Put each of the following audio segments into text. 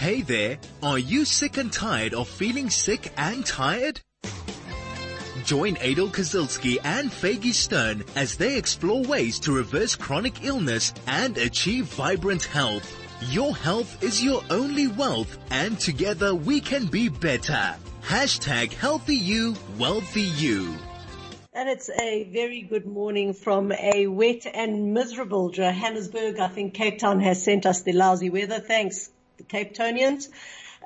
Hey there, are you sick and tired of feeling sick and tired? Join Adel Kazilski and Faigy Stern as they explore ways to reverse chronic illness and achieve vibrant health. Your health is your only wealth and together we can be better. Hashtag healthy you, wealthy you. And it's a very good morning from a wet and miserable Johannesburg. I think Cape Town has sent us the lousy weather. Thanks, the Cape Townians.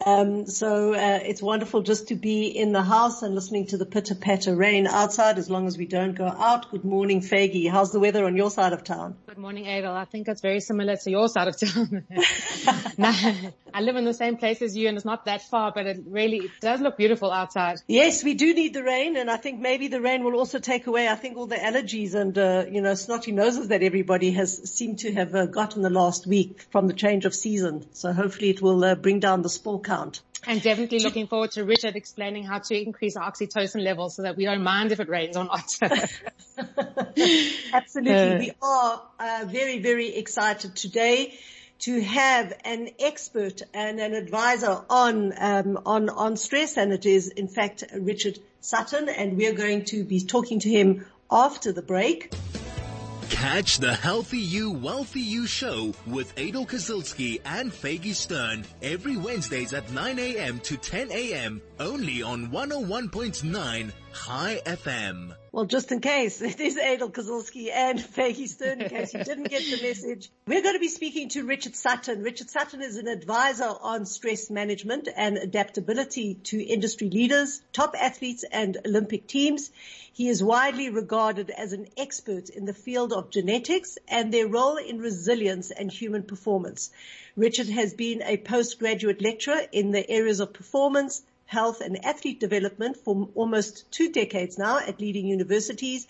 Um, so uh, it's wonderful just to be in the house and listening to the pitter patter rain outside as long as we don't go out. Good morning, Faigy. How's the weather on your side of town? Good morning, Adel. I think it's very similar to your side of town. I live in the same place as you and it's not that far, but it really it does look beautiful outside. Yes, we do need the rain and I think maybe the rain will also take away, I think all the allergies and, uh, you know, snotty noses that everybody has seemed to have uh, gotten the last week from the change of season. So hopefully it will uh, bring down the spore count. And definitely looking forward to Richard explaining how to increase our oxytocin levels so that we don't mind if it rains or not. Absolutely. Uh, we are uh, very, very excited today to have an expert and an advisor on um, on on stress, and it is in fact Richard Sutton, and we're going to be talking to him after the break. Catch the Healthy You, Wealthy You show with Adel Kazilski and Faigy Stern every Wednesdays at 9 a.m. to 10 a.m. only on 101.9 Chai FM. Well, just in case, it is Adel Kazilski and Peggy Stern, in case you didn't get the message. We're going to be speaking to Richard Sutton. Richard Sutton is an advisor on stress management and adaptability to industry leaders, top athletes and Olympic teams. He is widely regarded as an expert in the field of genetics and their role in resilience and human performance. Richard has been a postgraduate lecturer in the areas of performance, health and athlete development for almost two decades now at leading universities.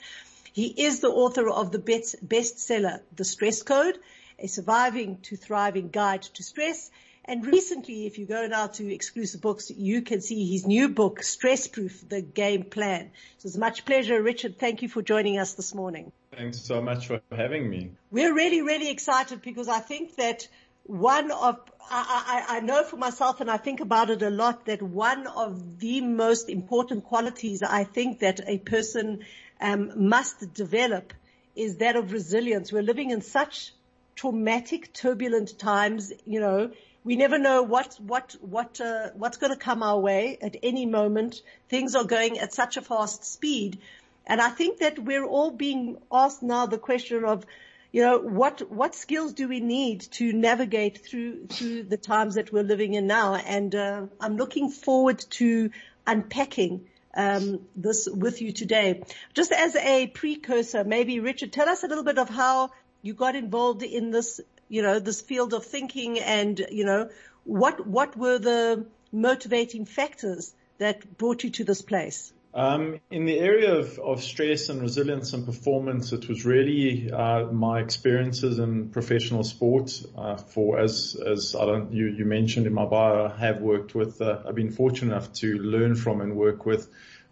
He is the author of the bestseller, The Stress Code, a surviving to thriving guide to stress. And recently, if you go now to exclusive books, you can see his new book, Stress Proof, the game plan. So it's much pleasure. Richard, thank you for joining us this morning. Thanks so much for having me. We're really, really excited because I think that one of, I, I, I, know for myself and I think about it a lot that one of the most important qualities I think that a person um, must develop is that of resilience. We're living in such traumatic, turbulent times, you know, we never know what what what uh, what's going to come our way at any moment. Things are going at such a fast speed, and I think that we're all being asked now the question of, you know, what what skills do we need to navigate through through the times that we're living in now? And uh, I'm looking forward to unpacking. Um, this with you today. Just as a precursor, maybe Richard, tell us a little bit of how you got involved in this you know, this field of thinking and, you know, what, what were the motivating factors that brought you to this place? Um, in the area of, of stress and resilience and performance, it was really uh, my experiences in professional sport. Uh, for as as I don't you you mentioned in my bio, I have worked with. Uh, I've been fortunate enough to learn from and work with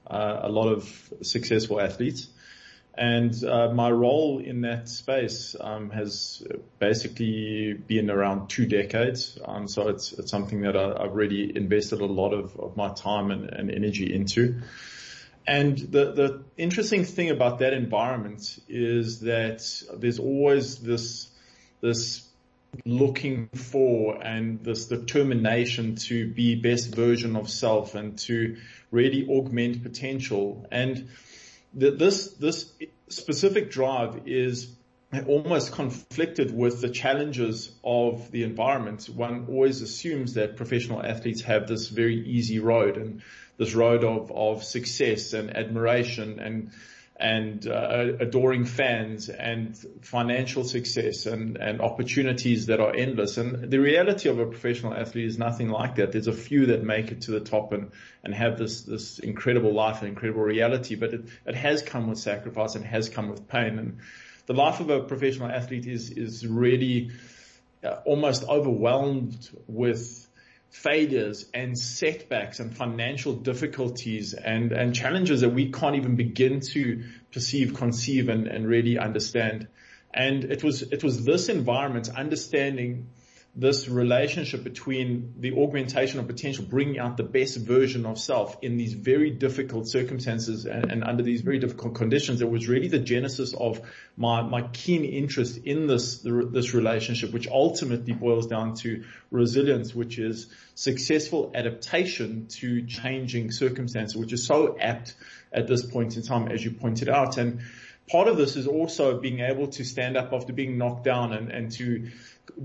uh, a lot of successful athletes. And uh, my role in that space um, has basically been around two decades. Um, so it's, it's something that I, have really invested a lot of, of my time and, and, energy into. And the, the interesting thing about that environment is that there's always this, this looking for and this determination to be best version of self and to really augment potential. And this this specific drive is almost conflicted with the challenges of the environment. One always assumes that professional athletes have this very easy road and this road of, of success and admiration and and uh, adoring fans and financial success and, and opportunities that are endless. And the reality of a professional athlete is nothing like that. There's a few that make it to the top and, and have this, this incredible life and incredible reality, but it, it has come with sacrifice and has come with pain. And the life of a professional athlete is, is really uh, almost overwhelmed with failures and setbacks and financial difficulties and, and challenges that we can't even begin to perceive, conceive and, and really understand. And it was, it was this environment, understanding this relationship between the augmentation of potential, bringing out the best version of self in these very difficult circumstances and, and, under these very difficult conditions. It was really the genesis of my, my keen interest in this, this relationship, which ultimately boils down to resilience, which is successful adaptation to changing circumstances, which is so apt at this point in time, as you pointed out. And part of this is also being able to stand up after being knocked down and, and to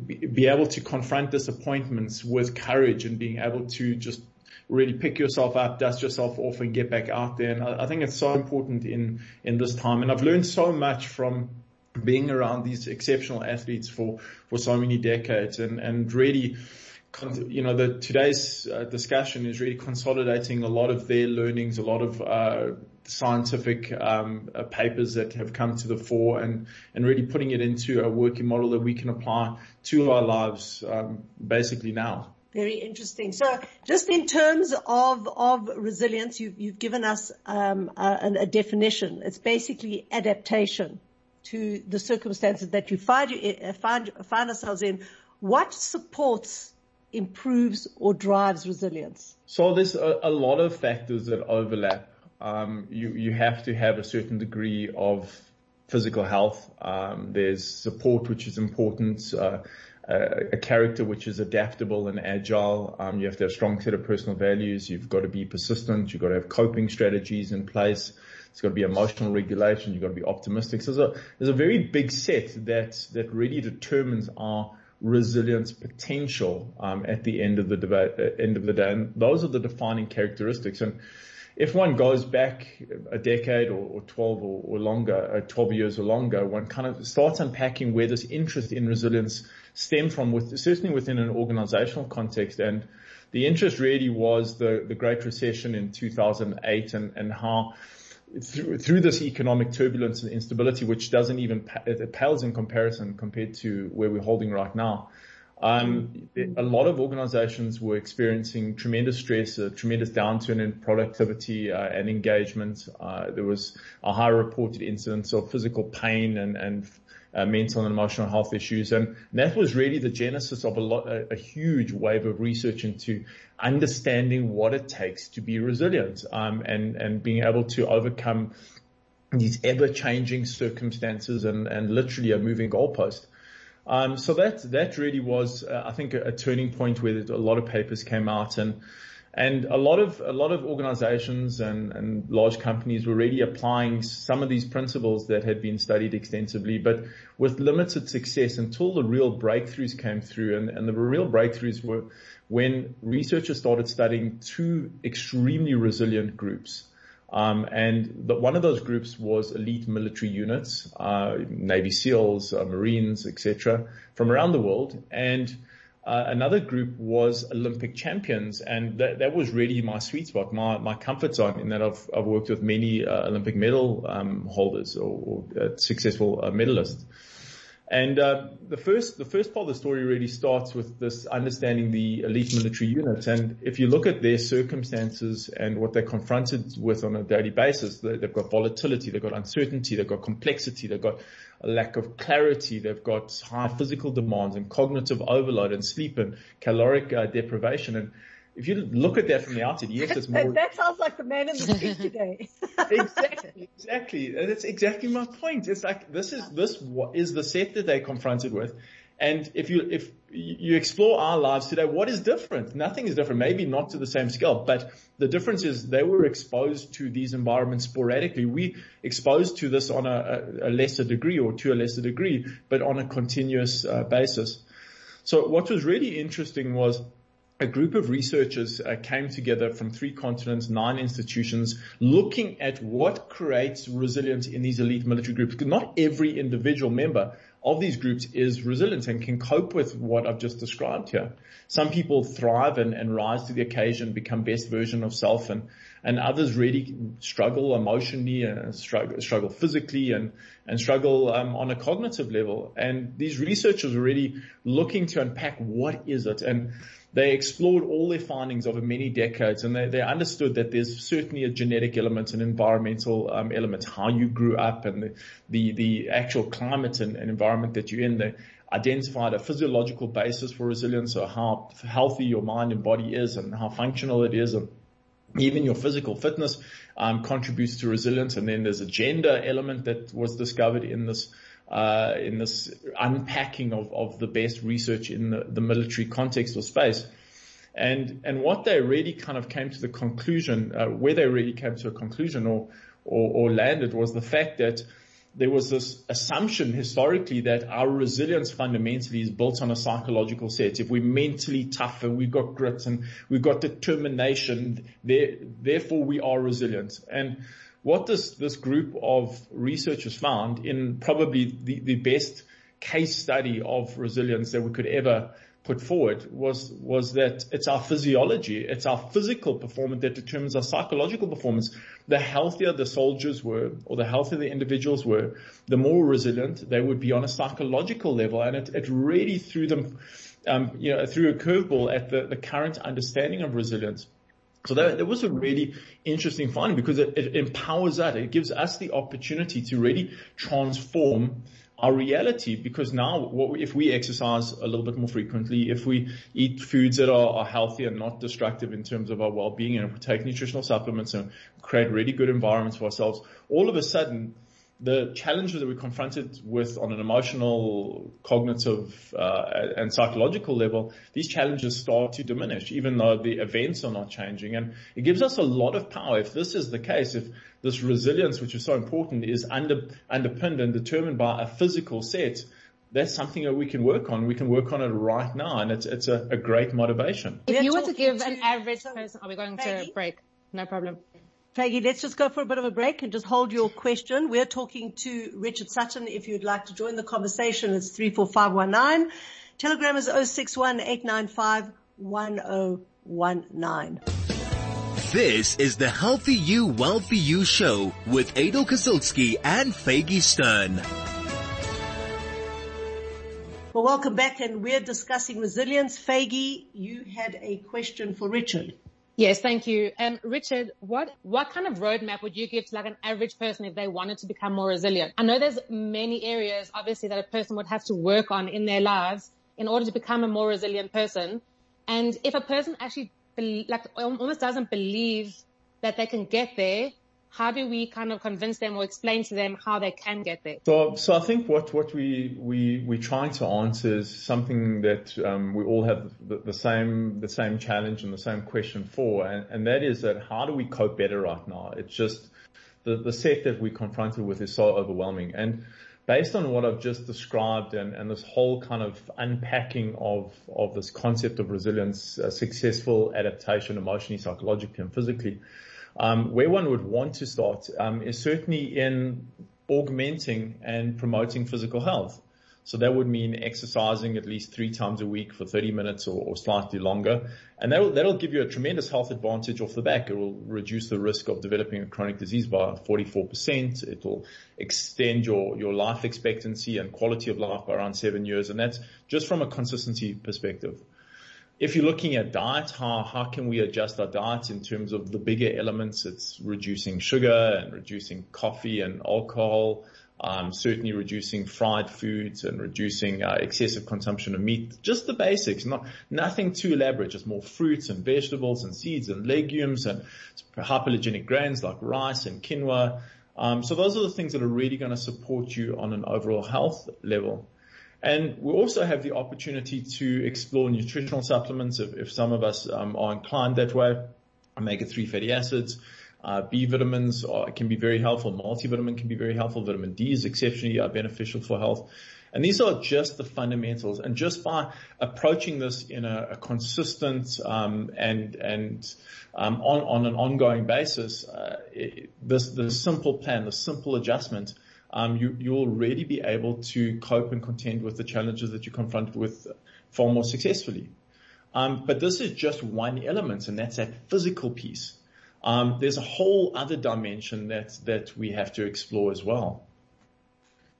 be able to confront disappointments with courage and being able to just really pick yourself up, dust yourself off and get back out there. And I, I think it's so important in, in this time. And I've learned so much from being around these exceptional athletes for, for so many decades and, and really, you know, the, today's uh, discussion is really consolidating a lot of their learnings, a lot of, uh, scientific um, uh, papers that have come to the fore and, and really putting it into a working model that we can apply to our lives um, basically now. Very interesting. So just in terms of, of resilience, you've, you've given us um, a, a, definition. It's basically adaptation to the circumstances that you find, you, find, find ourselves in. What supports, improves or drives resilience? So there's a, a lot of factors that overlap um, you, you have to have a certain degree of physical health. Um, there's support, which is important. Uh, a, a character which is adaptable and agile. Um, you have to have a strong set of personal values. You've got to be persistent. You've got to have coping strategies in place. It's got to be emotional regulation. You've got to be optimistic. So there's a, there's a very big set that, that really determines our resilience potential, um, at the end of the debate, uh, end of the day. And those are the defining characteristics. And, if one goes back a decade or, or 12 or, or longer, uh, 12 years or longer, one kind of starts unpacking where this interest in resilience stemmed from, with, certainly within an organizational context. And the interest really was the, the Great Recession in 2008 and, and how through, through this economic turbulence and instability, which doesn't even, it pales in comparison compared to where we're holding right now. Um, a lot of organizations were experiencing tremendous stress, a tremendous downturn in productivity uh, and engagement. Uh, there was a high reported incidence of physical pain and, and uh, mental and emotional health issues. And, and, that was really the genesis of a lot, a, a, huge wave of research into understanding what it takes to be resilient, um, and, and being able to overcome these ever changing circumstances and, and literally a moving goalpost. Um, so that that really was, uh, I think, a, a, turning point where a lot of papers came out, and and a lot of a lot of organisations and, and large companies were really applying some of these principles that had been studied extensively, but with limited success until the real breakthroughs came through, and, and the real breakthroughs were when researchers started studying two extremely resilient groups. Um, and the, one of those groups was elite military units, uh, Navy SEALs, uh, Marines, etc., from around the world. And uh, another group was Olympic champions, and that, that was really my sweet spot, my, my comfort zone. In that I've, I've worked with many uh, Olympic medal um, holders or, or uh, successful uh, medalists. And uh, the first the first part of the story really starts with this understanding the elite military units. And if you look at their circumstances and what they're confronted with on a daily basis, they've got volatility, they've got uncertainty, they've got complexity, they've got a lack of clarity, they've got high physical demands and cognitive overload and sleep and caloric uh, deprivation. And if you look at that from the outside, yes, it's more. that sounds like the man in the street today. exactly, exactly. That's exactly my point. It's like this is this is the set that they're confronted with, and if you if you explore our lives today, what is different? Nothing is different. Maybe not to the same scale, but the difference is they were exposed to these environments sporadically. We exposed to this on a, a lesser degree or to a lesser degree, but on a continuous uh, basis. So what was really interesting was a group of researchers uh, came together from three continents, nine institutions, looking at what creates resilience in these elite military groups. Not every individual member of these groups is resilient and can cope with what I've just described here. Some people thrive and, and rise to the occasion, become best version of self, and and others really struggle emotionally and struggle, struggle physically and, and struggle um, on a cognitive level. And these researchers are really looking to unpack what is it. And they explored all their findings over many decades and they, they understood that there's certainly a genetic element, an environmental um, element, how you grew up and the, the, the actual climate and, and, environment that you're in. They identified a physiological basis for resilience, so how healthy your mind and body is and how functional it is and even your physical fitness um, contributes to resilience. And then there's a gender element that was discovered in this uh, in this unpacking of, of the best research in the, the military context or space. And and what they really kind of came to the conclusion, uh, where they really came to a conclusion or, or or landed was the fact that there was this assumption historically that our resilience fundamentally is built on a psychological set. If we're mentally tough and we've got grit and we've got determination, there, therefore we are resilient. And what this, this group of researchers found in probably the, the best case study of resilience that we could ever put forward was was that it's our physiology, it's our physical performance that determines our psychological performance. The healthier the soldiers were, or the healthier the individuals were, the more resilient they would be on a psychological level, and it, it really threw them, um, you know, threw a curveball at the, the current understanding of resilience. So that, that, was a really interesting finding because it, it empowers us. It gives us the opportunity to really transform our reality because now we, if we exercise a little bit more frequently, if we eat foods that are, are healthy and not destructive in terms of our well-being and if we take nutritional supplements and create really good environments for ourselves, all of a sudden the challenges that we're confronted with on an emotional, cognitive, uh, and psychological level, these challenges start to diminish, even though the events are not changing. And it gives us a lot of power. If this is the case, if this resilience, which is so important, is under, underpinned and determined by a physical set, that's something that we can work on. We can work on it right now, and it's it's a, a great motivation. If you were to give an average person, are we going to break? No problem. Peggy, let's just go for a bit of a break and just hold your question. We're talking to Richard Sutton. If you'd like to join the conversation, it's 34519. Telegram is 061 This is the Healthy You, Wealthy You show with Adel Kazilski and Faigy Stern. Well, welcome back and we're discussing resilience. Faigy, you had a question for Richard. Yes, thank you. Um, Richard, what, what kind of roadmap would you give to like an average person if they wanted to become more resilient? I know there's many areas obviously that a person would have to work on in their lives in order to become a more resilient person. And if a person actually be, like almost doesn't believe that they can get there, how do we kind of convince them or explain to them how they can get there? So, so I think what, what we, we, we're trying to answer is something that, um, we all have the, the, same, the same challenge and the same question for, and, and that is that how do we cope better right now? It's just the, the set that we're confronted with is so overwhelming. And based on what I've just described and, and this whole kind of unpacking of, of this concept of resilience, uh, successful adaptation emotionally, psychologically and physically, um, where one would want to start um, is certainly in augmenting and promoting physical health. So that would mean exercising at least three times a week for 30 minutes or, or, slightly longer. And that'll, that'll give you a tremendous health advantage off the back. It will reduce the risk of developing a chronic disease by 44%. It will extend your, your life expectancy and quality of life by around seven years. And that's just from a consistency perspective if you're looking at diet, how, how can we adjust our diet in terms of the bigger elements? It's reducing sugar and reducing coffee and alcohol, um, certainly reducing fried foods and reducing uh, excessive consumption of meat. Just the basics, not nothing too elaborate. Just more fruits and vegetables and seeds and legumes and hypoallergenic grains like rice and quinoa. Um, so those are the things that are really going to support you on an overall health level. And we also have the opportunity to explore nutritional supplements if, if some of us um, are inclined that way. Omega-3 fatty acids, uh, B vitamins are, can be very helpful. Multivitamin can be very helpful. Vitamin D is exceptionally uh, beneficial for health. And these are just the fundamentals. And just by approaching this in a, a consistent um, and and um, on on an ongoing basis, uh, it, this the simple plan, the simple adjustment um, you, you'll already be able to cope and contend with the challenges that you're confronted with far more successfully. Um, but this is just one element, and that's that physical piece. Um, there's a whole other dimension that that we have to explore as well.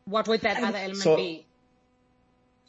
What would that other element so, be?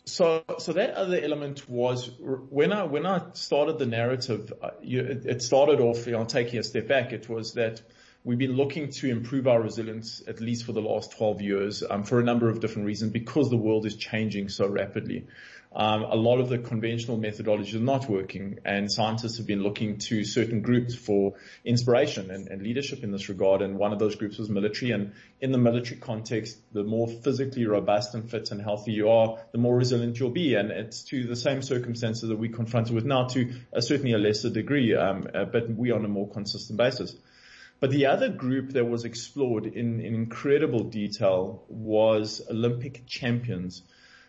So, so that other element was when I when I started the narrative. Uh, you, it, it started off. You know, taking a step back. It was that we've been looking to improve our resilience at least for the last 12 years um, for a number of different reasons because the world is changing so rapidly. Um, a lot of the conventional methodologies are not working and scientists have been looking to certain groups for inspiration and, and, leadership in this regard. And one of those groups was military. And in the military context, the more physically robust and fit and healthy you are, the more resilient you'll be. And it's to the same circumstances that we're confronted with now to a, certainly a lesser degree, um, uh, but we on a more consistent basis. But the other group that was explored in, in incredible detail was Olympic champions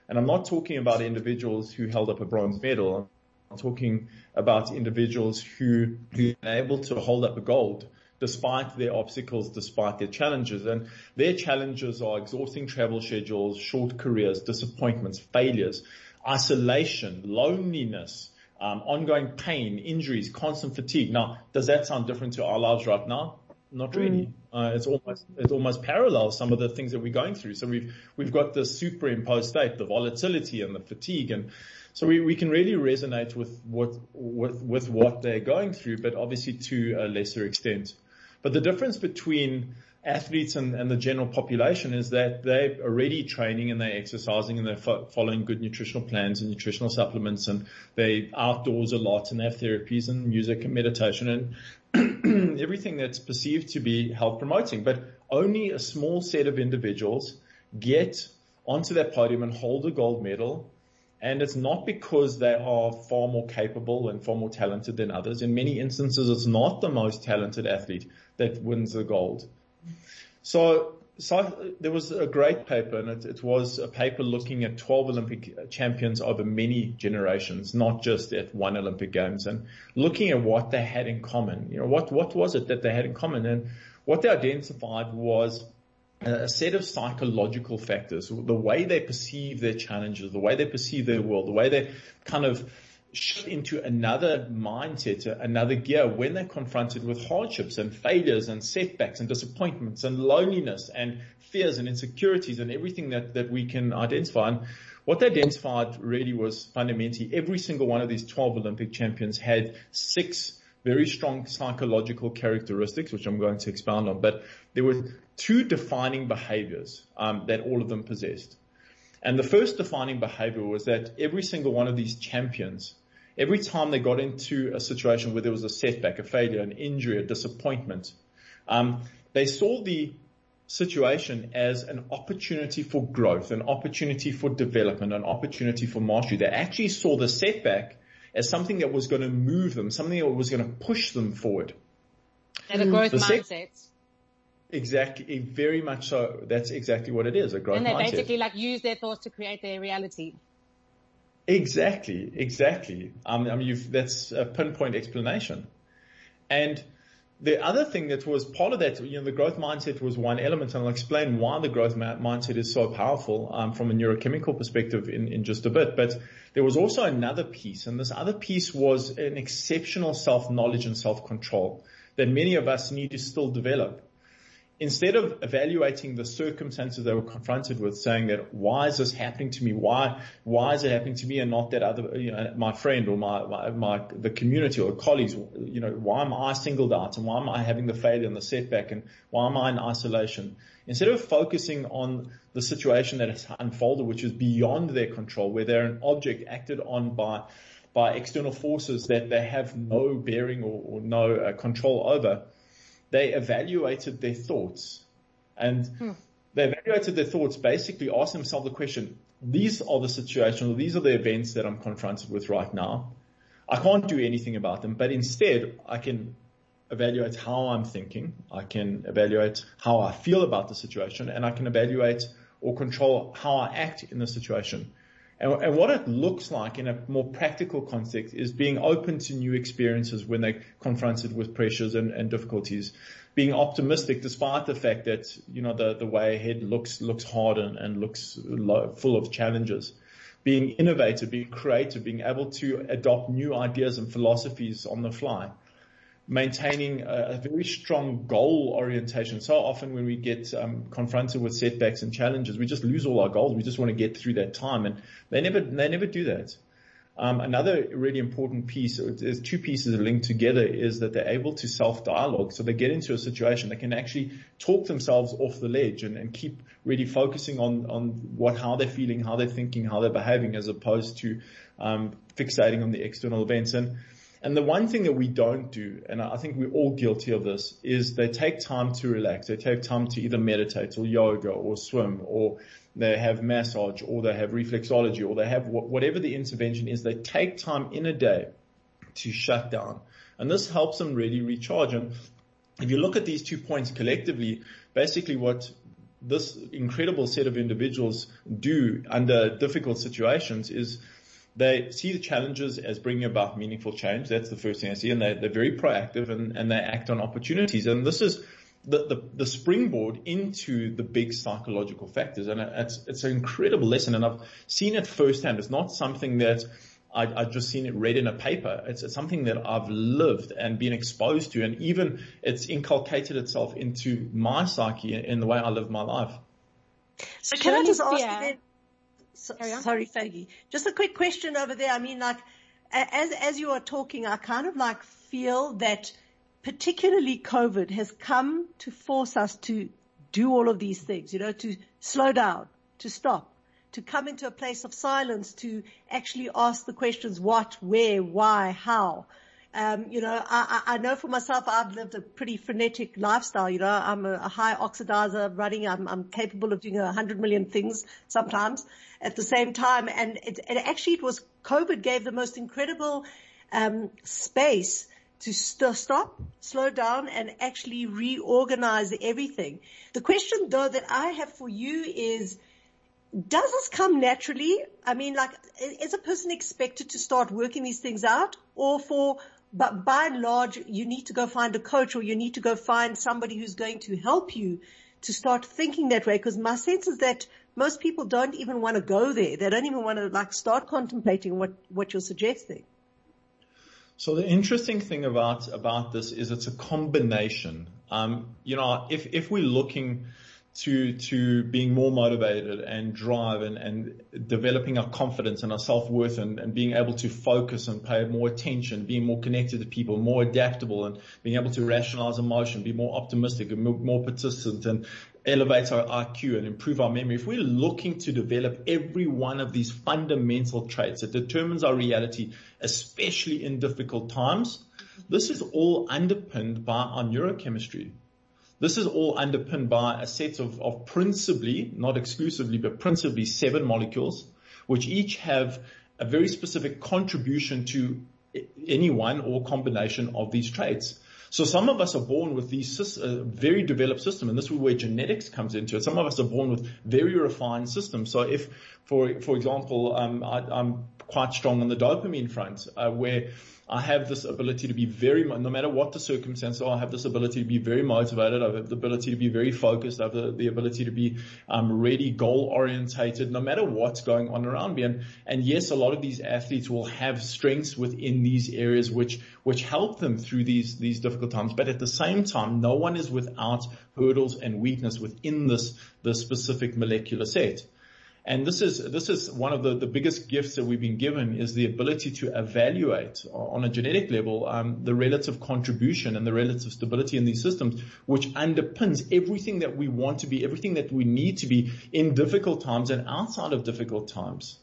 and I'm not talking about individuals who held up a bronze medal. I'm talking about individuals who, who are able to hold up a gold despite their obstacles, despite their challenges. And their challenges are exhausting travel schedules, short careers, disappointments, failures, isolation, loneliness, um, ongoing pain, injuries, constant fatigue. Now, does that sound different to our lives right now? Not really. Mm. Uh, it's almost it almost parallels some of the things that we're going through. So we've we've got the superimposed state, the volatility and the fatigue, and so we, we can really resonate with what with with what they're going through, but obviously to a lesser extent. But the difference between athletes and, and the general population is that they're already training and they're exercising and they're fo- following good nutritional plans and nutritional supplements and they outdoors a lot and they have therapies and music and meditation and everything that's perceived to be health promoting. But only a small set of individuals get onto that podium and hold a gold medal. And it's not because they are far more capable and far more talented than others. In many instances, it's not the most talented athlete that wins the gold. So, so there was a great paper, and it, it, was a paper looking at 12 Olympic champions over many generations, not just at one Olympic Games, and looking at what they had in common. You know, what what was it that they had in common? And what they identified was a set of psychological factors, the way they perceive their challenges, the way they perceive their world, the way they kind of shift into another mindset, another gear when they're confronted with hardships and failures and setbacks and disappointments and loneliness and fears and insecurities and everything that, that we can identify. And what they identified really was fundamentally every single one of these 12 Olympic champions had six very strong psychological characteristics, which I'm going to expound on, but there were two defining behaviors um, that all of them possessed. And the first defining behavior was that every single one of these champions Every time they got into a situation where there was a setback, a failure, an injury, a disappointment, um, they saw the situation as an opportunity for growth, an opportunity for development, an opportunity for mastery. They actually saw the setback as something that was going to move them, something that was going to push them forward. And a growth the mindset. Exactly, very much so. That's exactly what it is, a growth mindset. And they mindset. basically like use their thoughts to create their reality. Exactly, exactly. Um, I mean, that's a pinpoint explanation. And the other thing that was part of that, you know, the growth mindset was one element, and I'll explain why the growth mindset is so powerful um, from a neurochemical perspective in, in just a bit. But there was also another piece, and this other piece was an exceptional self-knowledge and self-control that many of us need to still develop instead of evaluating the circumstances they were confronted with, saying that why is this happening to me? Why why is it happening to me and not that other you know my friend or my, my, my the community or colleagues? You know why am I singled out and why am I having the failure and the setback and why am I in isolation? Instead of focusing on the situation that has unfolded, which is beyond their control, where they're an object acted on by by external forces that they have no bearing or, or no uh, control over they evaluated their thoughts and hmm. they evaluated their thoughts, basically asked themselves the question, these are the situations, these are the events that I'm confronted with right now. I can't do anything about them, but instead I can evaluate how I'm thinking. I can evaluate how I feel about the situation and I can evaluate or control how I act in the situation. And, and, what it looks like in a more practical context is being open to new experiences when they're confronted with pressures and, and difficulties. Being optimistic despite the fact that, you know, the, the way ahead looks, looks hard and, and looks low, full of challenges. Being innovative, being creative, being able to adopt new ideas and philosophies on the fly maintaining a, a, very strong goal orientation. So often when we get um, confronted with setbacks and challenges, we just lose all our goals. We just want to get through that time, and they never they never do that. Um, another really important piece, there's two pieces linked together, is that they're able to self-dialogue. So they get into a situation, they can actually talk themselves off the ledge and, and keep really focusing on, on what, how they're feeling, how they're thinking, how they're behaving, as opposed to um, fixating on the external events. And and the one thing that we don't do, and I think we're all guilty of this, is they take time to relax. They take time to either meditate or yoga or swim or they have massage or they have reflexology or they have whatever the intervention is. They take time in a day to shut down. And this helps them really recharge. And if you look at these two points collectively, basically what this incredible set of individuals do under difficult situations is they see the challenges as bringing about meaningful change. That's the first thing I see. And they, they're very proactive and, and they act on opportunities. And this is the, the, the springboard into the big psychological factors. And it's, it's an incredible lesson. And I've seen it firsthand. It's not something that I, I've just seen it read in a paper. It's, it's something that I've lived and been exposed to. And even it's inculcated itself into my psyche in the way I live my life. So can I just ask you then, so, sorry, Faigy. Just a quick question over there. I mean, like, as, as you are talking, I kind of like feel that particularly COVID has come to force us to do all of these things, you know, to slow down, to stop, to come into a place of silence, to actually ask the questions what, where, why, how. Um, you know, I, I know for myself, I've lived a pretty frenetic lifestyle. You know, I'm a, high oxidizer running. I'm, I'm capable of doing a hundred million things sometimes at the same time. And it, it actually, it was COVID gave the most incredible, um, space to st- stop, slow down and actually reorganize everything. The question though that I have for you is, does this come naturally? I mean, like, is a person expected to start working these things out or for but by and large, you need to go find a coach or you need to go find somebody who's going to help you to start thinking that way. Because my sense is that most people don't even want to go there. They don't even want to like start contemplating what, what you're suggesting. So the interesting thing about, about this is it's a combination. Um, you know, if, if we're looking, to to being more motivated and drive and, and developing our confidence and our self worth and, and being able to focus and pay more attention, being more connected to people, more adaptable and being able to rationalize emotion, be more optimistic and more, more persistent and elevate our IQ and improve our memory. If we're looking to develop every one of these fundamental traits that determines our reality, especially in difficult times, this is all underpinned by our neurochemistry. This is all underpinned by a set of, of principally, not exclusively, but principally seven molecules, which each have a very specific contribution to any one or combination of these traits. So some of us are born with these uh, very developed system, and this is where genetics comes into it. Some of us are born with very refined systems. So if, for for example, um, I, am quite strong on the dopamine front, uh, where I have this ability to be very, no matter what the circumstances are, I have this ability to be very motivated. I have the ability to be very focused. I have the, the ability to be um, ready, goal orientated, no matter what's going on around me. And, and yes, a lot of these athletes will have strengths within these areas which, which help them through these, these difficult times. But at the same time, no one is without hurdles and weakness within this, this specific molecular set. And this is, this is one of the, the biggest gifts that we've been given is the ability to evaluate on a genetic level, um, the relative contribution and the relative stability in these systems, which underpins everything that we want to be, everything that we need to be in difficult times and outside of difficult times.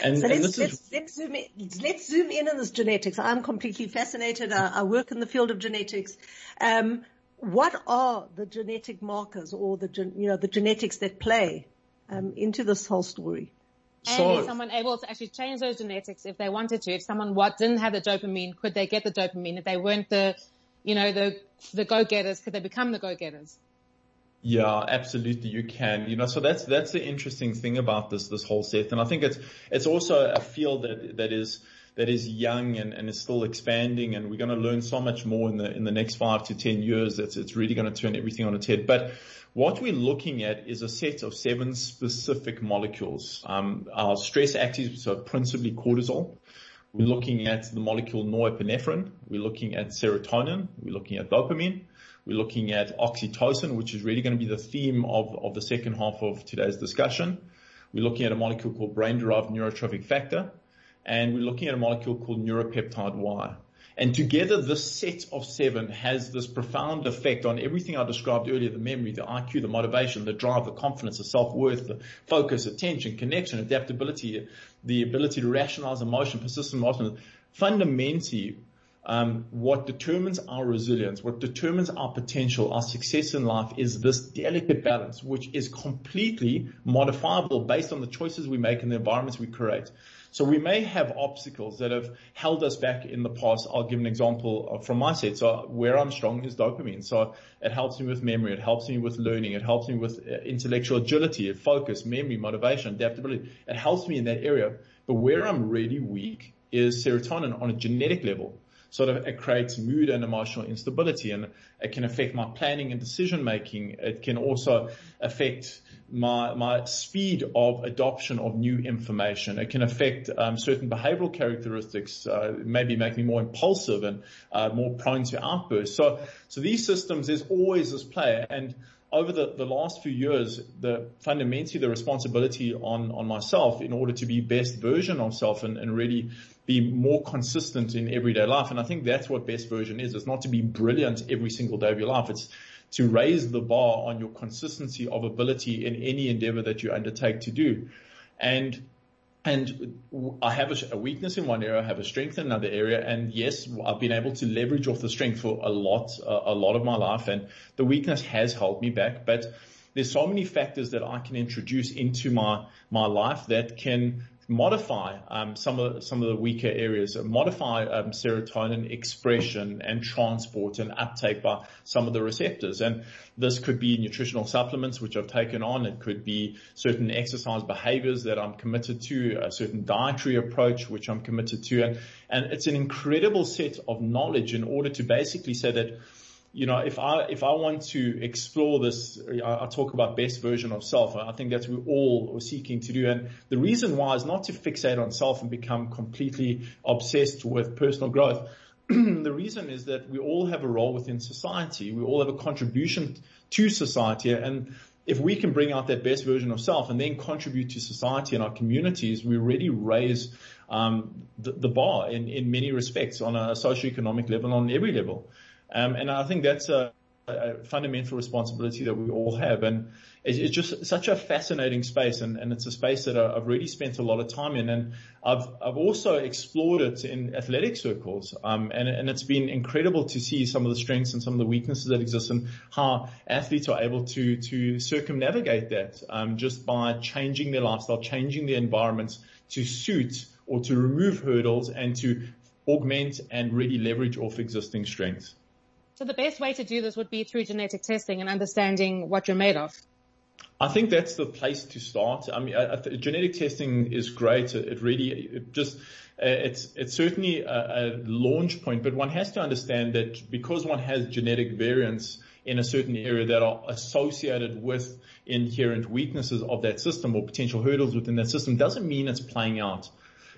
And, so let's, let's, let's, zoom in, let's zoom in on this genetics. I'm completely fascinated. I, I work in the field of genetics. Um, what are the genetic markers or the, you know, the genetics that play um, into this whole story. And so, is someone able to actually change those genetics if they wanted to? If someone what didn't have the dopamine, could they get the dopamine? If they weren't the, you know, the the go-getters, could they become the go-getters? Yeah, absolutely, you can. You know, so that's that's the interesting thing about this this whole set, and I think it's it's also a field that that is that is young and, and is still expanding, and we're going to learn so much more in the in the next five to ten years. It's it's really going to turn everything on its head. But what we're looking at is a set of seven specific molecules. Um, our stress actives, so principally cortisol. We're looking at the molecule norepinephrine. We're looking at serotonin. We're looking at dopamine. We're looking at oxytocin, which is really going to be the theme of, of the second half of today's discussion. We're looking at a molecule called brain-derived neurotrophic factor. And we're looking at a molecule called neuropeptide Y. And together, this set of seven has this profound effect on everything I described earlier, the memory, the IQ, the motivation, the drive, the confidence, the self-worth, the focus, attention, connection, adaptability, the ability to rationalize emotion, persistent emotion. Fundamentally, um, what determines our resilience, what determines our potential, our success in life is this delicate balance, which is completely modifiable based on the choices we make and the environments we create. So we may have obstacles that have held us back in the past. I'll give an example from my set. So where I'm strong is dopamine. So it helps me with memory. It helps me with learning. It helps me with uh, intellectual agility, focus, memory, motivation, adaptability. It helps me in that area. But where I'm really weak is serotonin on a genetic level sort of it creates mood and emotional instability and it can affect my planning and decision making. It can also affect my, my speed of adoption of new information. It can affect um, certain behavioral characteristics, uh, maybe make me more impulsive and uh, more prone to outbursts. So, so these systems, there's always this play. And over the, the last few years, the fundamentally the responsibility on, on myself in order to be best version of self and, and really be more consistent in everyday life. And I think that's what best version is. It's not to be brilliant every single day of your life. It's to raise the bar on your consistency of ability in any endeavor that you undertake to do. And and I have a, weakness in one area, I have a strength in another area, and yes, I've been able to leverage off the strength for a lot, a lot of my life, and the weakness has held me back. But there's so many factors that I can introduce into my my life that can modify um, some of some of the weaker areas, modify um, serotonin expression and transport and uptake by some of the receptors. And this could be nutritional supplements which I've taken on. It could be certain exercise behaviors that I'm committed to, a certain dietary approach which I'm committed to, and and it's an incredible set of knowledge in order to basically say that you know, if I if I want to explore this, I, I, talk about best version of self. I think that's what we're seeking to do. And the reason why is not to fixate on self and become completely obsessed with personal growth. the reason is that we all have a role within society. We all have a contribution to society, and if we can bring out that best version of self and then contribute to society and our communities, we really raise um, the, the, bar in, in many respects on a socioeconomic level, on every level. Um, and I think that's a, a, fundamental responsibility that we all have. And it's, it's just such a fascinating space. And, and, it's a space that I've really spent a lot of time in. And I've, I've also explored it in athletic circles. Um, and, and it's been incredible to see some of the strengths and some of the weaknesses that exist and how athletes are able to, to circumnavigate that, um, just by changing their lifestyle, changing their environments to suit or to remove hurdles and to augment and really leverage off existing strengths. So the best way to do this would be through genetic testing and understanding what you're made of. I think that's the place to start. I mean, I, I, genetic testing is great. It, really, it just, uh, it's it's certainly a, a, launch point, but one has to understand that because one has genetic variants in a certain area that are associated with inherent weaknesses of that system or potential hurdles within that system, doesn't mean it's playing out.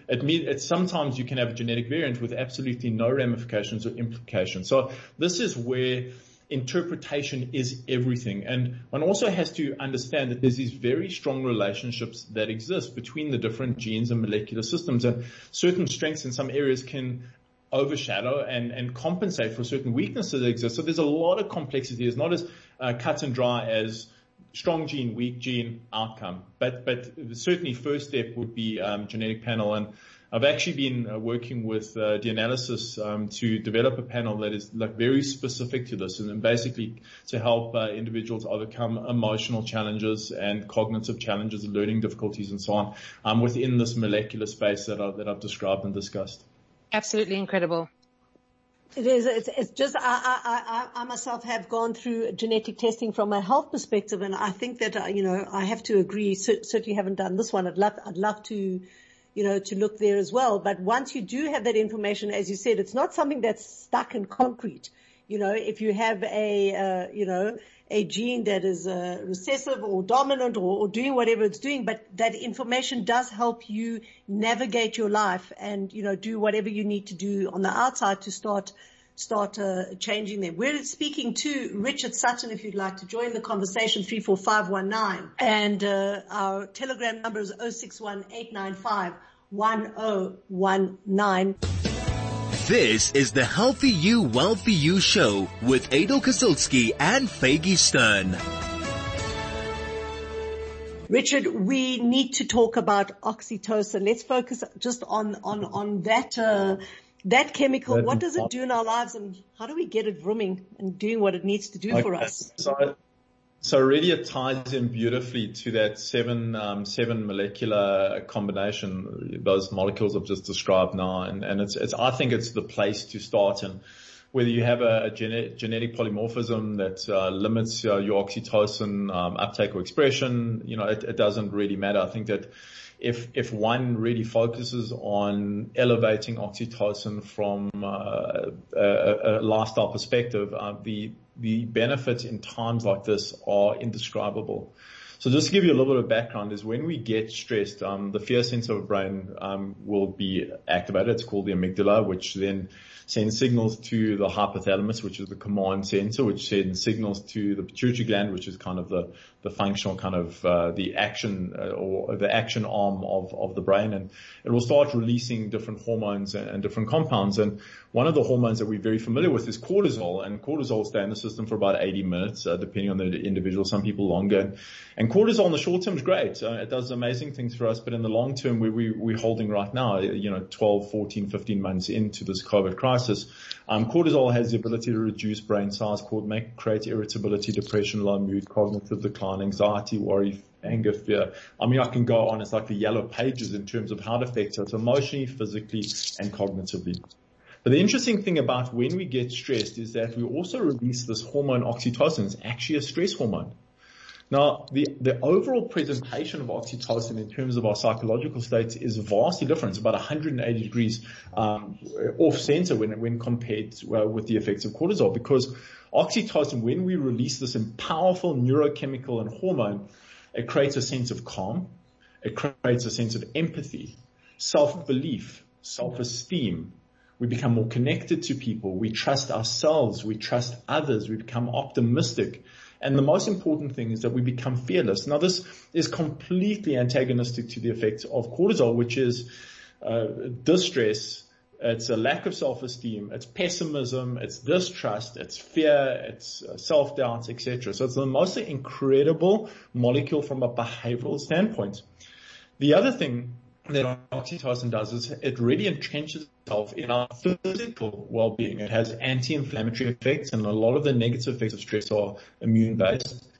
It means it, sometimes you can have a genetic variant with absolutely no ramifications or implications. So this is where interpretation is everything. And one also has to understand that there's these very strong relationships that exist between the different genes and molecular systems and certain strengths in some areas can overshadow and, and compensate for certain weaknesses that exist. So there's a lot of complexity. It's not as uh, cut and dry as strong gene, weak gene outcome. But but certainly first step would be um, genetic panel, and I've actually been uh, working with uh, DNAlysis um, to develop a panel that is like very specific to this, and basically to help uh, individuals overcome emotional challenges and cognitive challenges, learning difficulties, and so on um, within this molecular space that I, that I've described and discussed. Absolutely incredible. It is. It's, it's just I, I, I, I myself have gone through genetic testing from a health perspective, and I think that uh, you know I have to agree. Certainly haven't done this one. I'd love I'd love to, you know, to look there as well. But once you do have that information, as you said, it's not something that's stuck in concrete. You know, if you have a, uh, you know, a gene that is uh, recessive or dominant or, or, doing whatever it's doing, but that information does help you navigate your life and, you know, do whatever you need to do on the outside to start start uh, changing them. We're speaking to Richard Sutton if you'd like to join the conversation, 34519. And uh, our telegram number is 061895 1019. This is the Healthy You, Wealthy You show with Adel Kazilski and Faigy Stern. Richard, we need to talk about oxytocin. Let's focus just on, on, on that, uh, that chemical. That what does it do in our lives and how do we get it rooming and doing what it needs to do okay. for us? So, so really it ties in beautifully to that seven, um, seven molecular combination, those molecules I've just described now. And, and it's, it's, I think it's the place to start and whether you have a, a genetic, genetic polymorphism that uh, limits uh, your oxytocin um, uptake or expression, you know, it, it doesn't really matter. I think that if if one really focuses on elevating oxytocin from uh, a, a, lifestyle perspective, uh, the the benefits in times like this are indescribable. So just to give you a little bit of background is when we get stressed, um, the fear center of the brain um, will be activated. It's called the amygdala, which then sends signals to the hypothalamus, which is the command center, which sends signals to the pituitary gland, which is kind of the, the functional kind of, uh, the action uh, or the action arm of, of the brain. And it will start releasing different hormones and, and, different compounds. And one of the hormones that we're very familiar with is cortisol and cortisol stay in the system for about 80 minutes, uh, depending on the individual, some people longer. And, cortisol in the short term is great. Uh, it does amazing things for us, but in the long term, we, we, we're holding right now, you know, 12, 14, 15 months into this COVID crisis, um, cortisol has the ability to reduce brain size, make, create irritability, depression, low mood, cognitive decline, anxiety, worry, anger, fear. I mean, I can go on. It's like the yellow pages in terms of how it affects us emotionally, physically, and cognitively. But the interesting thing about when we get stressed is that we also release this hormone oxytocin. It's actually a stress hormone. Now, the, the overall presentation of oxytocin in terms of our psychological states is vastly different. It's about 180 degrees um, off center when, when compared to, with the effects of cortisol because oxytocin, when we release this powerful neurochemical and hormone, it creates a sense of calm. It creates a sense of empathy, self-belief, self-esteem, we become more connected to people. We trust ourselves. We trust others. We become optimistic. And the most important thing is that we become fearless. Now this is completely antagonistic to the effects of cortisol, which is uh, distress. It's a lack of self-esteem. It's pessimism. It's distrust. It's fear. It's uh, self-doubt, etc. So it's the most incredible molecule from a behavioral standpoint. The other thing that oxytocin does is it really entrenches itself in our physical well-being. It has anti-inflammatory effects and a lot of the negative effects of stress are immune-based.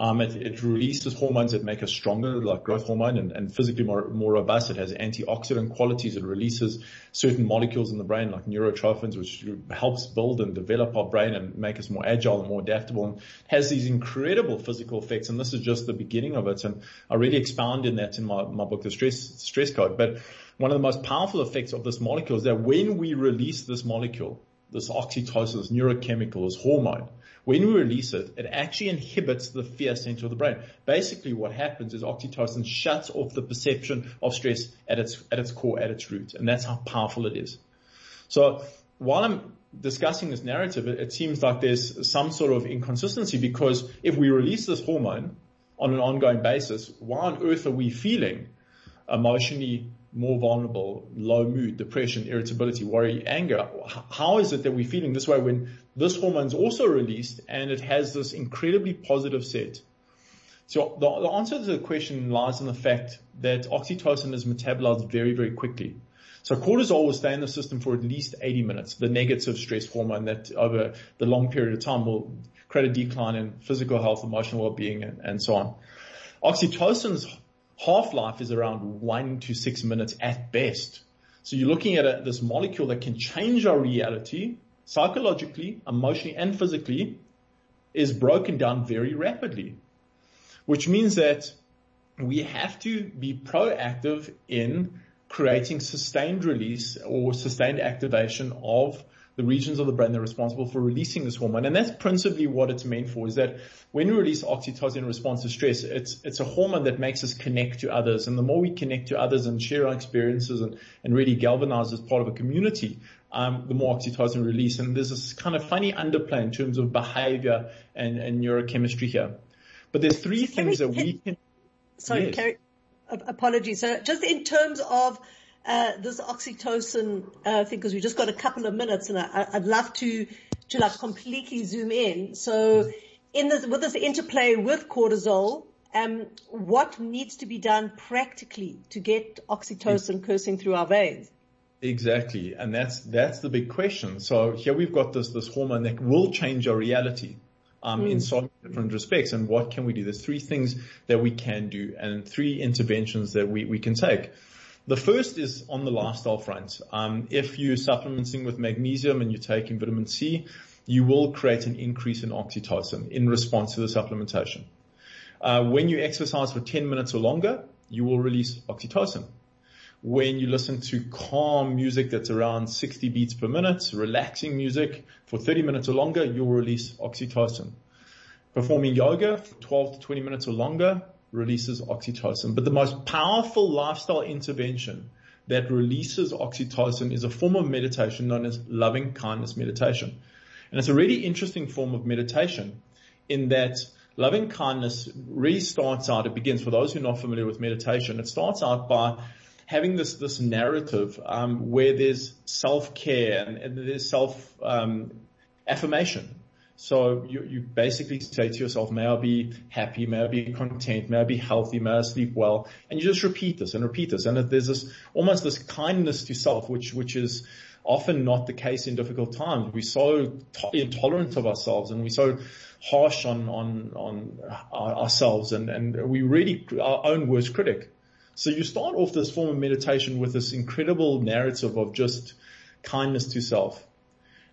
Um, it, it, releases hormones that make us stronger, like growth hormone, and, and physically more, more, robust. It has antioxidant qualities. It releases certain molecules in the brain, like neurotrophins, which helps build and develop our brain and make us more agile and more adaptable. And has these incredible physical effects. And this is just the beginning of it. And I really expound in that in my, my book, The Stress Stress Code. But one of the most powerful effects of this molecule is that when we release this molecule, this oxytocin, this neurochemical, this hormone, when we release it, it actually inhibits the fear center of the brain. Basically what happens is oxytocin shuts off the perception of stress at its, at its core, at its root. And that's how powerful it is. So while I'm discussing this narrative, it, it seems like there's some sort of inconsistency because if we release this hormone on an ongoing basis, why on earth are we feeling emotionally more vulnerable, low mood, depression, irritability, worry, anger. How is it that we're feeling this way when this hormone is also released and it has this incredibly positive set? So the, the answer to the question lies in the fact that oxytocin is metabolized very, very quickly. So cortisol will stay in the system for at least 80 minutes, the negative stress hormone that over the long period of time will create a decline in physical health, emotional well-being, and, and so on. Oxytocin's half-life is around one to six minutes at best. So you're looking at a, this molecule that can change our reality psychologically, emotionally, and physically is broken down very rapidly, which means that we have to be proactive in creating sustained release or sustained activation of the regions of the brain that are responsible for releasing this hormone. And that's principally what it's meant for is that when we release oxytocin in response to stress, it's, it's a hormone that makes us connect to others. And the more we connect to others and share our experiences and, and really galvanize as part of a community, um, the more oxytocin release. And there's this kind of funny underplay in terms of behavior and, and neurochemistry here. But there's three things that we can. Sorry, yes. Carrie, apologies. So just in terms of uh, this oxytocin uh, thing because we just got a couple of minutes, and I, would love to to like completely zoom in. So, in this with this interplay with cortisol, um, what needs to be done practically to get oxytocin coursing through our veins? Exactly, and that's that's the big question. So here we've got this this hormone that will change our reality. Um, mm. in so many different respects. And what can we do? There's three things that we can do and three interventions that we, we can take. The first is on the lifestyle front. Um, if you're supplementing with magnesium and you're taking vitamin C, you will create an increase in oxytocin in response to the supplementation. Uh, when you exercise for 10 minutes or longer, you will release oxytocin. When you listen to calm music that's around 60 beats per minute, relaxing music for 30 minutes or longer, you'll release oxytocin. Performing yoga for 12 to 20 minutes or longer releases oxytocin. But the most powerful lifestyle intervention that releases oxytocin is a form of meditation known as loving kindness meditation. And it's a really interesting form of meditation in that loving kindness really starts out, it begins for those who are not familiar with meditation, it starts out by having this, this narrative, um, where there's self-care and, and there's self, um, affirmation. So you, you basically say to yourself, may I be happy, may I be content, may I be healthy, may I sleep well. And you just repeat this and repeat this. And there's this, almost this kindness to self, which, which is, often not the case in difficult times. We're so intolerant of ourselves and we're so harsh on, on, on ourselves and, and we really our own worst critic. So you start off this form of meditation with this incredible narrative of just kindness to self.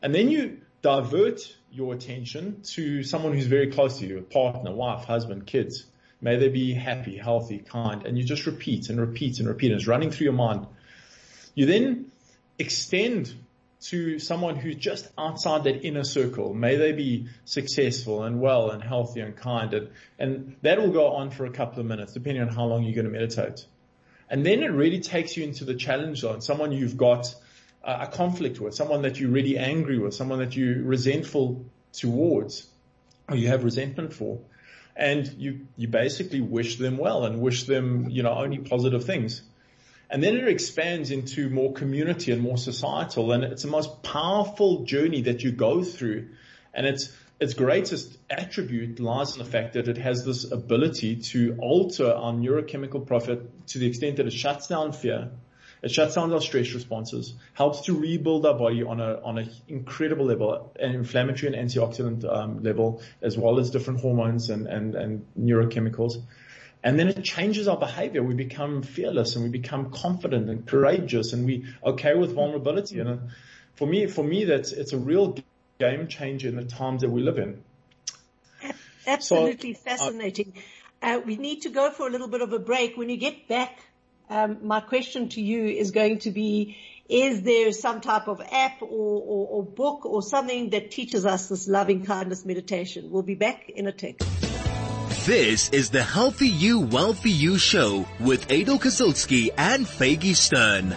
And then you divert your attention to someone who's very close to you, a partner, wife, husband, kids. May they be happy, healthy, kind. And you just repeat and repeat and repeat. And it's running through your mind. You then extend to someone who's just outside that inner circle. May they be successful and well and healthy and kind. And, and that will go on for a couple of minutes, depending on how long you're going to meditate. And then it really takes you into the challenge zone, someone you've got a conflict with, someone that you're really angry with, someone that you're resentful towards, or you have resentment for. And you, you basically wish them well and wish them, you know, only positive things. And then it expands into more community and more societal. And it's the most powerful journey that you go through. And its, its greatest attribute lies in the fact that it has this ability to alter our neurochemical profile to the extent that it shuts down fear. It shuts down our stress responses, helps to rebuild our body on a on an incredible level, an inflammatory and antioxidant um, level, as well as different hormones and, and, and neurochemicals. And then it changes our behavior. We become fearless and we become confident and courageous and we okay with vulnerability. And uh, for me, for me, that's, it's a real game changer in the times that we live in. Absolutely so, fascinating. Uh, we need to go for a little bit of a break. When you get back, um, my question to you is going to be, is there some type of app or, or, or book or something that teaches us this loving kindness meditation? We'll be back in a tick. This is the Healthy You, Wealthy You show with Adel Kazilsky and Faigy Stern.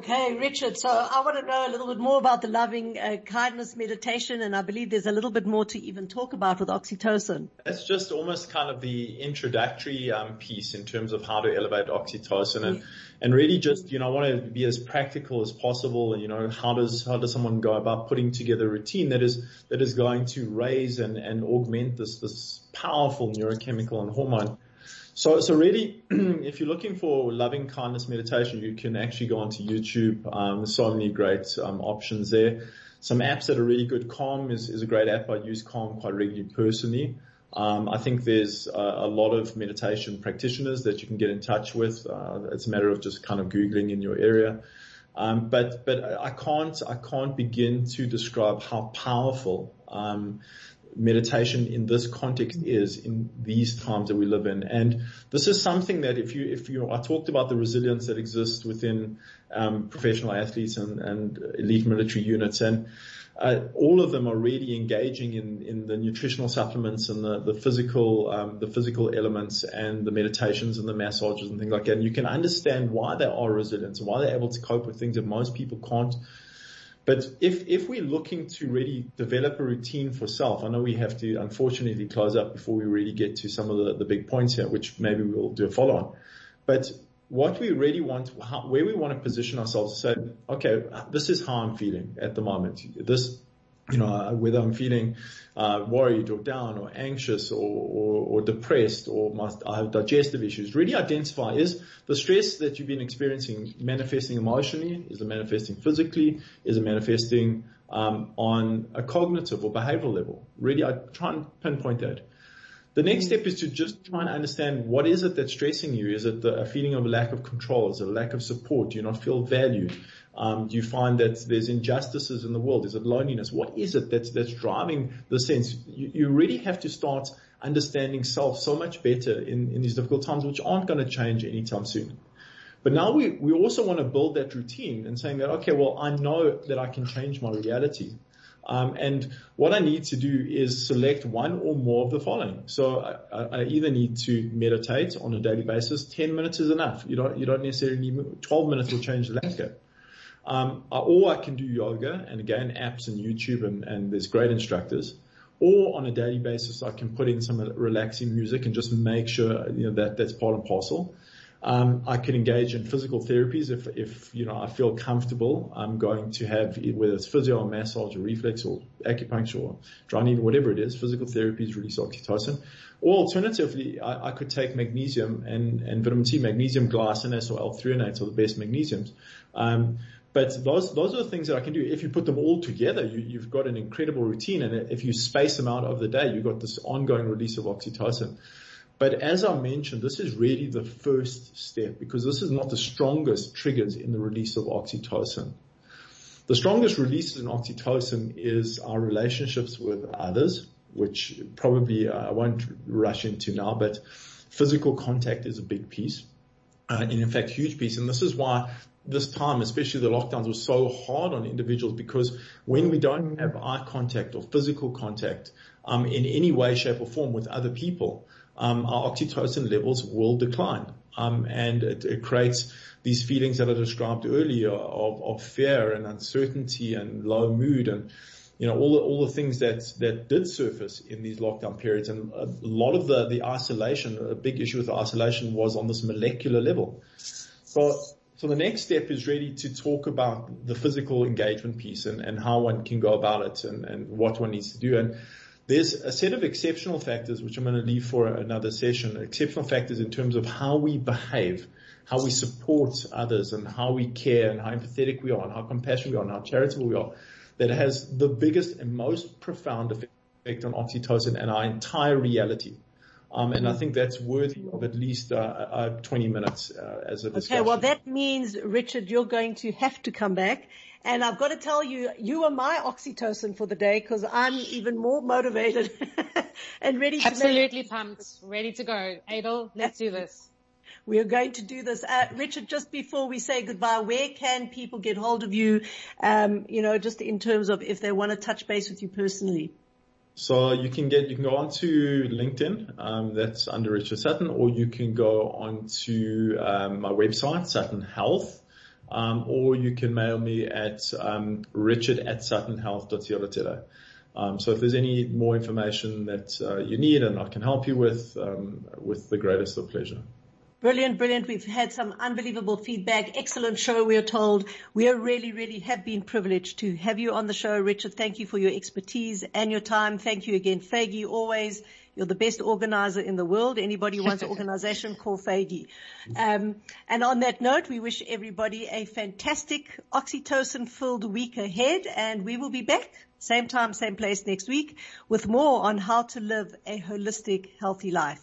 Okay, Richard. So I want to know a little bit more about the loving uh, kindness meditation, and I believe there's a little bit more to even talk about with oxytocin. It's just almost kind of the introductory um, piece in terms of how to elevate oxytocin, and and really just you know I want to be as practical as possible. And you know how does how does someone go about putting together a routine that is that is going to raise and and augment this this powerful neurochemical and hormone so, so really, if you're looking for loving kindness meditation, you can actually go onto YouTube. Um, there's so many great um, options there. Some apps that are really good. Calm is, is a great app. I use Calm quite regularly personally. Um, I think there's a, a, lot of meditation practitioners that you can get in touch with. Uh, it's a matter of just kind of googling in your area. Um, but but I can't I can't begin to describe how powerful um, meditation in this context is in these times that we live in. And this is something that if you, if you, I talked about the resilience that exists within um, professional athletes and, and elite military units and uh, all of them are really engaging in, in the nutritional supplements and the, the physical, um, the physical elements and the meditations and the massages and things like that. And you can understand why they are resilient and why they're able to cope with things that most people can't but if, if we're looking to really develop a routine for self, I know we have to unfortunately close up before we really get to some of the, the big points here, which maybe we'll do a follow on. But what we really want, how, where we want to position ourselves say, okay, this is how I'm feeling at the moment. This, you know, whether I'm feeling uh, worried or down or anxious or, or, or depressed or must, I have digestive issues. Really identify is the stress that you've been experiencing manifesting emotionally? Is it manifesting physically? Is it manifesting um, on a cognitive or behavioral level? Really, I try and pinpoint that. The next step is to just try and understand what is it that's stressing you. Is it the, a feeling of a lack of control? Is it a lack of support? Do you not feel valued? Um, do you find that there's injustices in the world? Is it loneliness? What is it that's that's driving the sense? You, you really have to start understanding self so much better in, in these difficult times, which aren't going to change anytime soon. But now we, we also want to build that routine and saying that, okay, well, I know that I can change my reality. Um, and what I need to do is select one or more of the following. So I, I, either need to meditate on a daily basis. 10 minutes is enough. You don't, you don't necessarily need, 12 minutes will change the landscape. Um, or I can do yoga and again, apps and YouTube and, and there's great instructors. Or on a daily basis, I can put in some relaxing music and just make sure, you know, that that's part and parcel. Um, I can engage in physical therapies if, if, you know, I feel comfortable. I'm going to have, whether it's physio or massage or reflex or acupuncture or dry needle, whatever it is, physical therapies release oxytocin. Or alternatively, I, I could take magnesium and, and vitamin C, magnesium glycinate or L-threonate are the best magnesiums. Um, but those, those are the things that I can do. If you put them all together, you, you've got an incredible routine. And if you space them out of the day, you've got this ongoing release of oxytocin. But as I mentioned, this is really the first step because this is not the strongest triggers in the release of oxytocin. The strongest releases in oxytocin is our relationships with others, which probably uh, I won't rush into now, but physical contact is a big piece. Uh, and in fact, huge piece. And this is why this time, especially the lockdowns, was so hard on individuals because when we don't have eye contact or physical contact um, in any way, shape, or form with other people, um, our oxytocin levels will decline. Um, and it, it, creates these feelings that I described earlier of, of fear and uncertainty and low mood and you know all the, all the things that that did surface in these lockdown periods. And a lot of the the isolation a big issue with the isolation was on this molecular level. So so the next step is really to talk about the physical engagement piece and, and how one can go about it and, and what one needs to do. And there's a set of exceptional factors, which I'm going to leave for another session, exceptional factors in terms of how we behave, how we support others and how we care and how empathetic we are and how compassionate we are and how charitable we are that has the biggest and most profound effect on oxytocin and our entire reality. Um, and I think that's worthy of at least uh, uh, 20 minutes uh, as a discussion. Okay, well that means, Richard, you're going to have to come back and I've got to tell you, you are my oxytocin for the day because I'm even more motivated and ready to Absolutely pumped, ready to go. Adel, let's do this. We are going to do this. Uh, Richard, just before we say goodbye, where can people get hold of you, um, you know, just in terms of if they want to touch base with you personally? So you can get, you can go onto LinkedIn, um, that's under Richard Sutton, or you can go onto um, my website, Sutton Health, um, or you can mail me at um, richard at suttonhealth.co.za. Um, so if there's any more information that uh, you need and I can help you with, um, with the greatest of pleasure. Brilliant, brilliant. We've had some unbelievable feedback. Excellent show, we are told. We are really, really have been privileged to have you on the show, Richard. Thank you for your expertise and your time. Thank you again, Faigy, always. You're the best organizer in the world. Anybody who wants an organization, call Faigy. Um, and on that note, we wish everybody a fantastic oxytocin filled week ahead and we will be back same time, same place next week with more on how to live a holistic, healthy life.